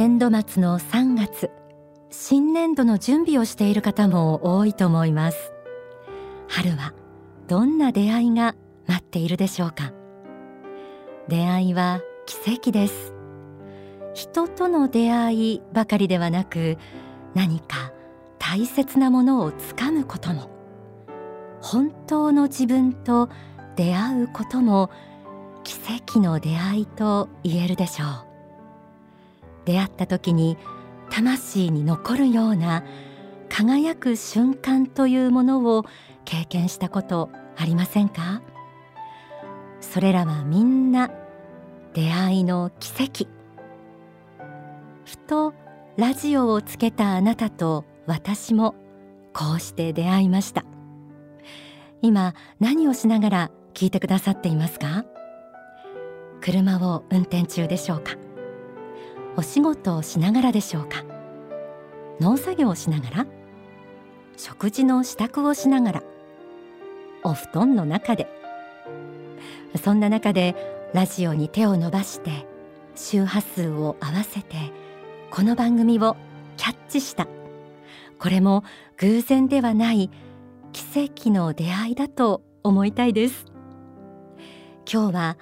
年度末の3月新年度の準備をしている方も多いと思います。春はどんな出会いが待っているでしょうか？出会いは奇跡です。人との出会いばかりではなく何か大切なものをつかむことも本当の自分と出会うことも奇跡の出会いと言えるでしょう。出会った時に魂に残るような輝く瞬間というものを経験したことありませんか？それらはみんな出会いの奇跡。ふとラジオをつけたあなたと私もこうして出会いました。今何をしながら聞いてくださっていますか？車を運転中でしょうか？お仕事をしながらでしょうか？農作業をしながら？食事の支度をしながら？お布団の中で？そんな中でラジオに手を伸ばして周波数を合わせてこの番組をキャッチした。これも偶然ではない奇跡の出会いだと思いたいです。今日は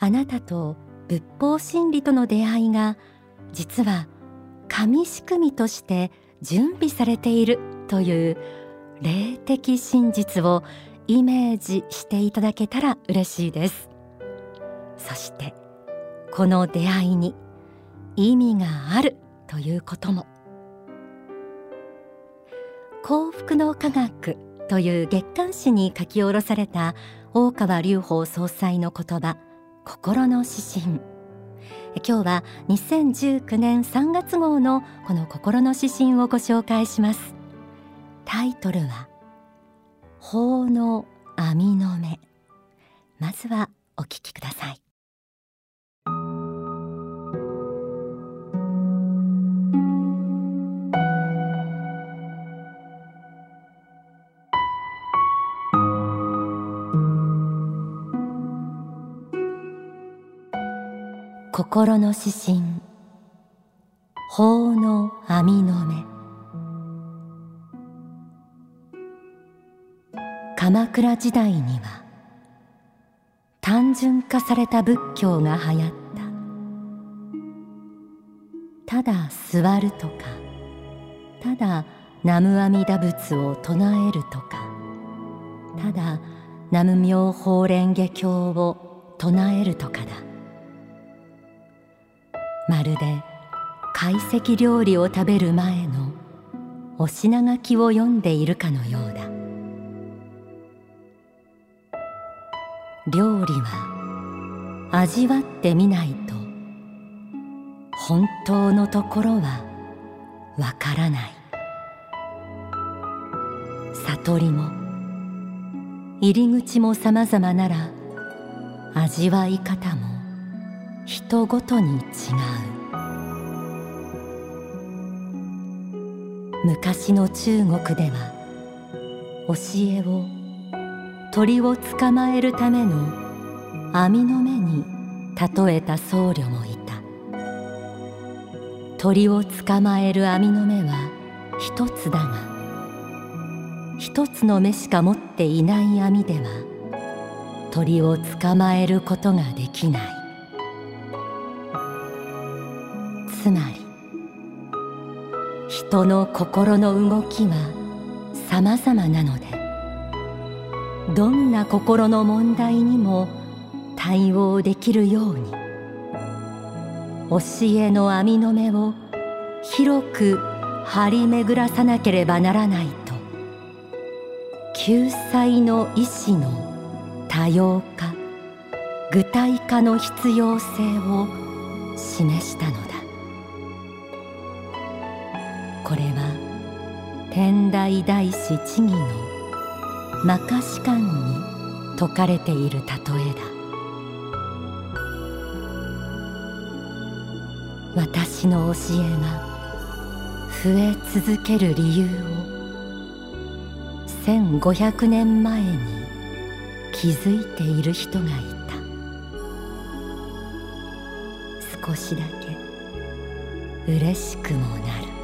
あなたと仏法真理との出会いが実は神仕組みとして準備されているという霊的真実をイメージしていただけたら嬉しいです。そしてこの出会いに意味があるということも。幸福の科学という月刊誌に書き下ろされた大川隆法総裁の言葉心の指針。今日は2019年3月号のこの心の指針をご紹介します。タイトルは法の網の目。まずはお聞きください。心。の指針法の網の目。鎌倉時代には単純化された仏教が流行った。ただ座るとかただ南無阿弥陀仏を唱えるとかただ南無妙法蓮華経を唱えるとかだ。まるで懐石料理を食べる前のお品書きを読んでいるかのようだ。料理は味わってみないと本当のところはわからない。悟りも入り口も様々なら味わい方も人ごとに違う。昔の中国では教えを鳥を捕まえるための網の目に例えた僧侶もいた。鳥を捕まえる網の目は一つだが一つの目しか持っていない網では鳥を捕まえることができない。つまり人の心の動きは様々なのでどんな心の問題にも対応できるように教えの網の目を広く張り巡らさなければならないと救済の意志の多様化具体化の必要性を示したのだ。これは天台大師智義の摩訶止観に説かれている例えだ。私の教えが増え続ける理由を1500年前に気づいている人がいた。少しだけ嬉しくもなる。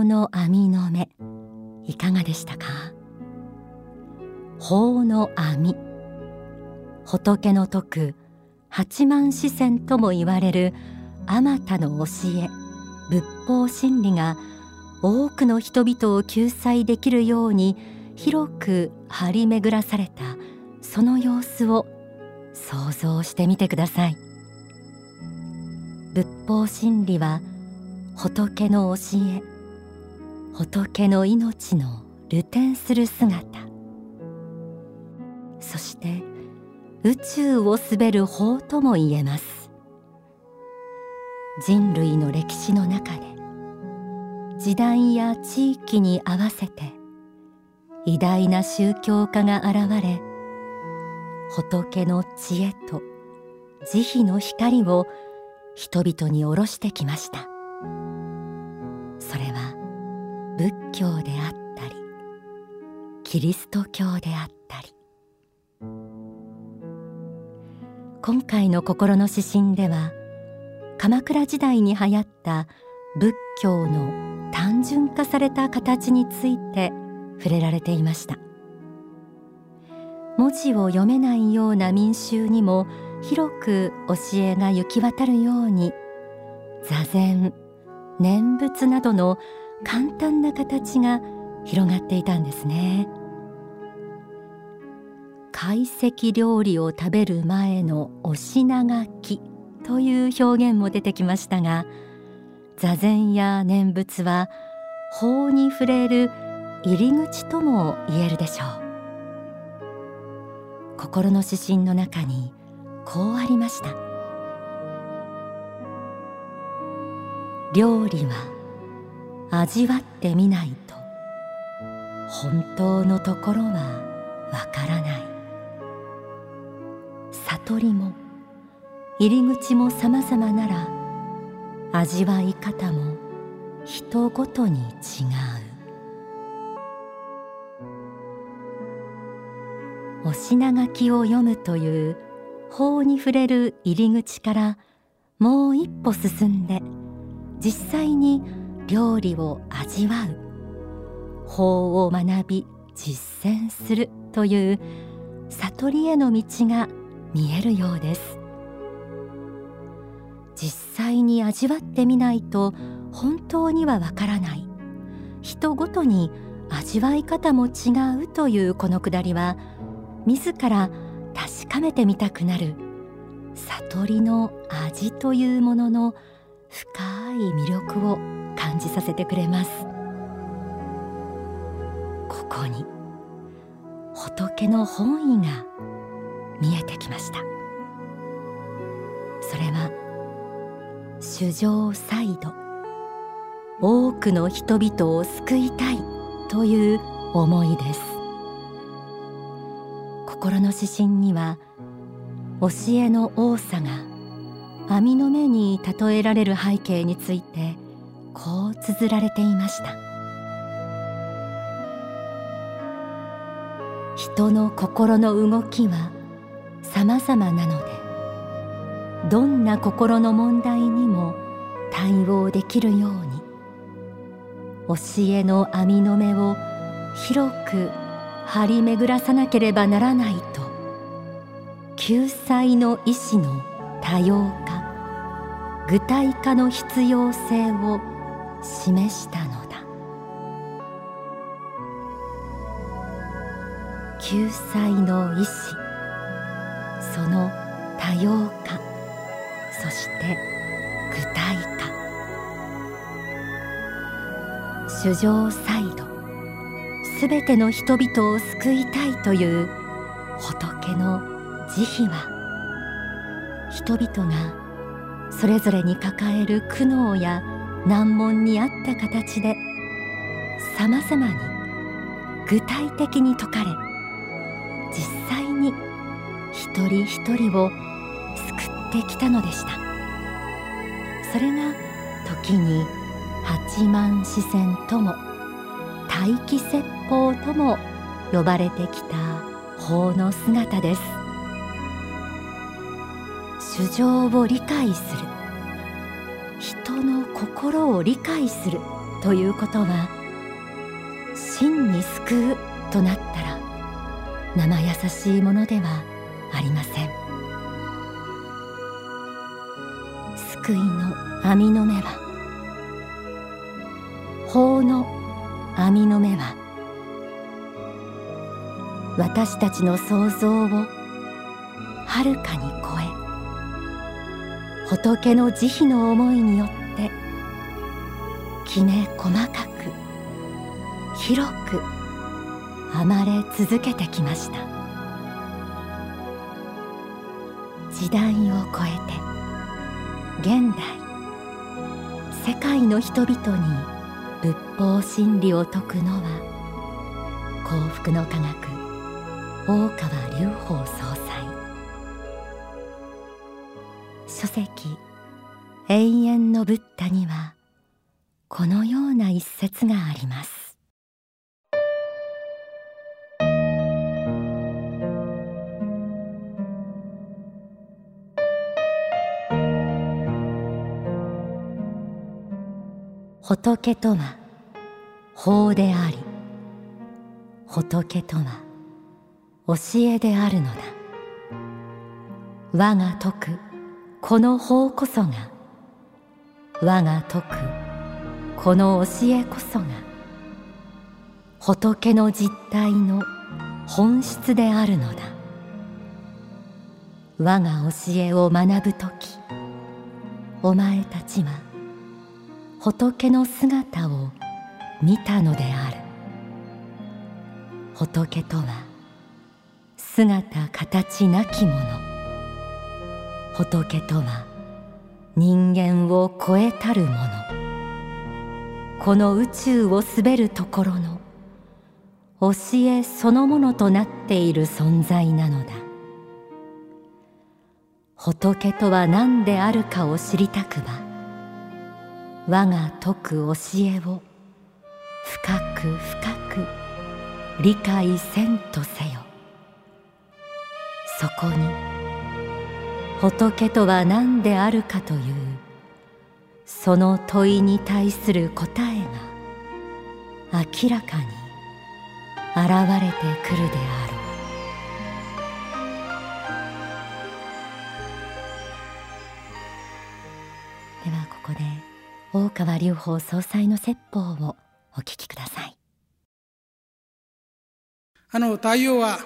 法の網の目いかがでしたか？法の網仏の説く八万四川とも言われるあまたの教え仏法真理が多くの人々を救済できるように広く張り巡らされたその様子を想像してみてください。仏法真理は仏の教え仏の命の流転する姿。そして宇宙を滑る法とも言えます。人類の歴史の中で時代や地域に合わせて偉大な宗教家が現れ仏の知恵と慈悲の光を人々に下ろしてきました。それは仏教であったりキリスト教であったり。今回の心の指針では鎌倉時代に流行った仏教の単純化された形について触れられていました。文字を読めないような民衆にも広く教えが行き渡るように座禅念仏などの簡単な形が広がっていたんですね。懐石料理を食べる前のお品書きという表現も出てきましたが座禅や念仏は法に触れる入り口とも言えるでしょう。心の指針の中にこうありました。料理は味わってみないと。本当のところはわからない。悟りも入り口も様々なら味わい方も人ごとに違う。お品書きを読むという法に触れる入り口からもう一歩進んで実際に料理を味わう。法を学び実践するという悟りへの道が見えるようです。実際に味わってみないと本当にはわからない。人ごとに味わい方も違うというこのくだりは自ら確かめてみたくなる。悟りの味というものの深い魅力を感じさせてくれます。ここに仏の本意が見えてきました。それは主上サイド多くの人々を救いたいという思いです。心の指針には教えの多さが網の目に例えられる背景についてこう綴られていました。人の心の動きは様々なのでどんな心の問題にも対応できるように教えの網の目を広く張り巡らさなければならないと救済の意志の多様化具体化の必要性を示したのだ。救済の意志。その多様化。そして具体化。主上サイド。すべての人々を救いたいという仏の慈悲は。人々がそれぞれに抱える苦悩や難問に合った形でさまざまに具体的に説かれ実際に一人一人を救ってきたのでした。それが時に八万四千とも大気説法とも呼ばれてきた法の姿です。主情を理解する。人の心を理解するということは真に救うとなったら生優しいものではありません。救いの網の目は法の網の目は私たちの想像をはるかに超え仏の慈悲の思いによってきめ細かく広く編まれ続けてきました。時代を超えて現代世界の人々に仏法真理を説くのは幸福の科学大川隆法総裁。書籍永遠のブッダにはこのような一節があります。仏とは法であり仏とは教えであるのだ。我が説くこの法こそが我が説くこの教えこそが仏の実体の本質であるのだ。我が教えを学ぶ時お前たちは仏の姿を見たのである。仏とは姿形なきもの。仏とは人間を超えたるもの。この宇宙を滑るところの教えそのものとなっている存在なのだ。仏とは何であるかを知りたくば我が説く教えを深く深く理解せんとせよ。そこに仏とは何であるかというその問いに対する答えが明らかに現れてくるであるではここで大川隆法総裁の説法をお聞きください。あの太陽は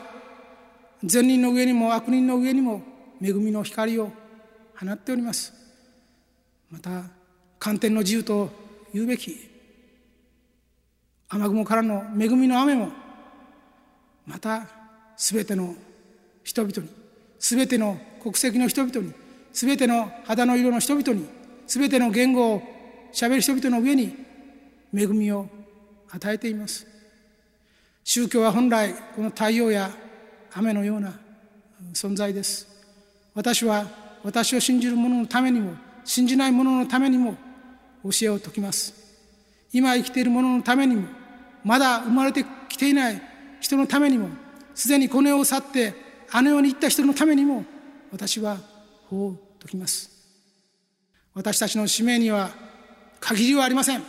善人の上にも悪人の上にも恵みの光を放っております。また寒天の自由と言うべき雨雲からの恵みの雨もまた全ての人々に全ての国籍の人々に全ての肌の色の人々に全ての言語をしゃべる人々の上に恵みを与えています。宗教は本来この太陽や雨のような存在です。私は私を信じる者のためにも信じない者のためにも教えを説きます。今生きている者のためにもまだ生まれてきていない人のためにもすでにこの世を去ってあの世に行った人のためにも私は法を説きます。私たちの使命には限りはありません。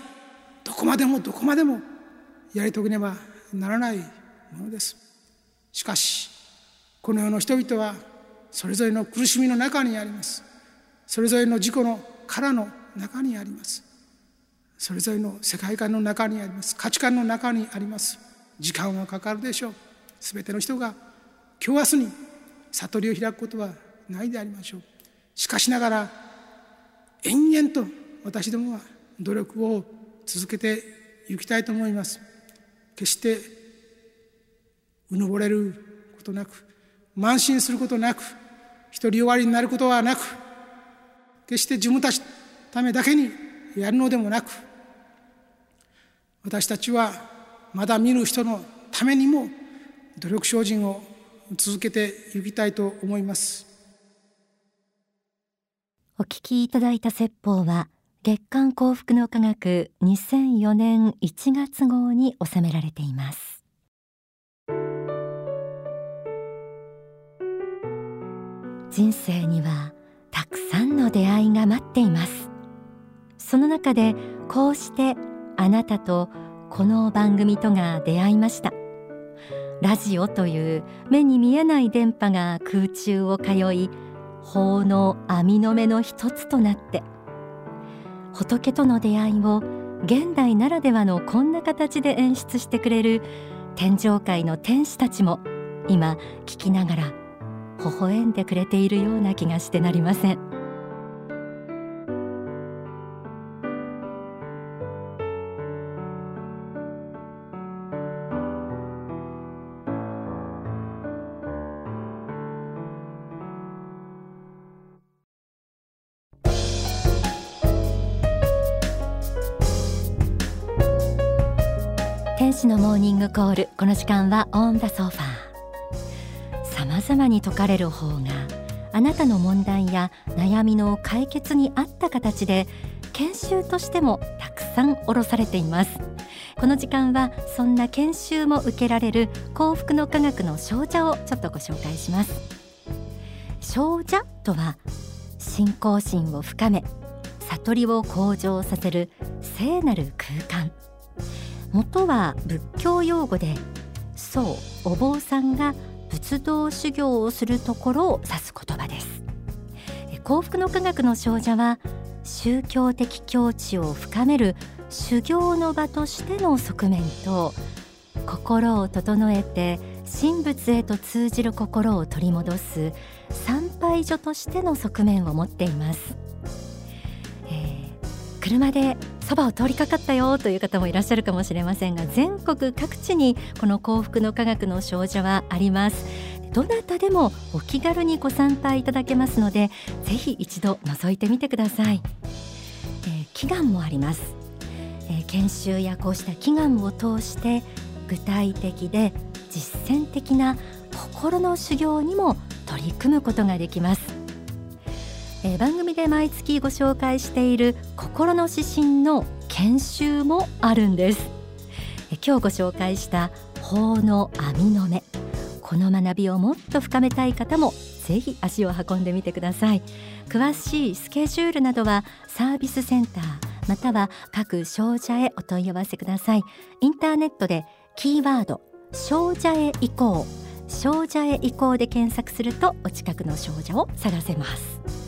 どこまでもどこまでもやり遂げねばならないものです。しかしこの世の人々はそれぞれの苦しみの中にあります。それぞれの自己の殻の中にあります。それぞれの世界観の中にあります。価値観の中にあります。時間はかかるでしょう。全ての人が今日明日に悟りを開くことはないでありましょう。しかしながら延々と私どもは努力を続けていきたいと思います。決してうぬぼれることなく慢心することなく独りよがりになることはなく決して自分たちのためだけにやるのでもなく私たちはまだ見ぬ人のためにも努力精進を続けていきたいと思います。お聞きいただいた説法は月刊幸福の科学2004年1月号に収められています。人生にはたくさんの出会いが待っています。その中でこうしてあなたとこの番組とが出会いました。ラジオという目に見えない電波が空中を通い法の網の目の一つとなって仏との出会いを現代ならではのこんな形で演出してくれる天上界の天使たちも今聞きながら微笑んでくれているような気がしてなりません。天使のモーニングコール。この時間はオンダソファー。様に説かれる方があなたの問題や悩みの解決に合った形で研修としてもたくさん卸されています。この時間はそんな研修も受けられる幸福の科学の少女をちょっとご紹介します。少女とは信仰心を深め悟りを向上させる聖なる空間。元は仏教用語でそうお坊さんが仏道修行をするところを指す言葉です。幸福の科学の少女は宗教的境地を深める修行の場としての側面と心を整えて神仏へと通じる心を取り戻す参拝所としての側面を持っています、えー、車でそばを通りかかったよという方もいらっしゃるかもしれませんが全国各地にこの幸福の科学の少女はあります。どなたでもお気軽にご参拝いただけますのでぜひ一度覗いてみてください、えー、祈願もあります、えー、研修やこうした祈願を通して具体的で実践的な心の修行にも取り組むことができます。えー、番組で毎月ご紹介している心の指針の研修もあるんです、えー、今日ご紹介した法の網の目。この学びをもっと深めたい方もぜひ足を運んでみてください。詳しいスケジュールなどはサービスセンターまたは各商社へお問い合わせください。インターネットでキーワード商社へ移行商社へ行で検索するとお近くの商社を探せます。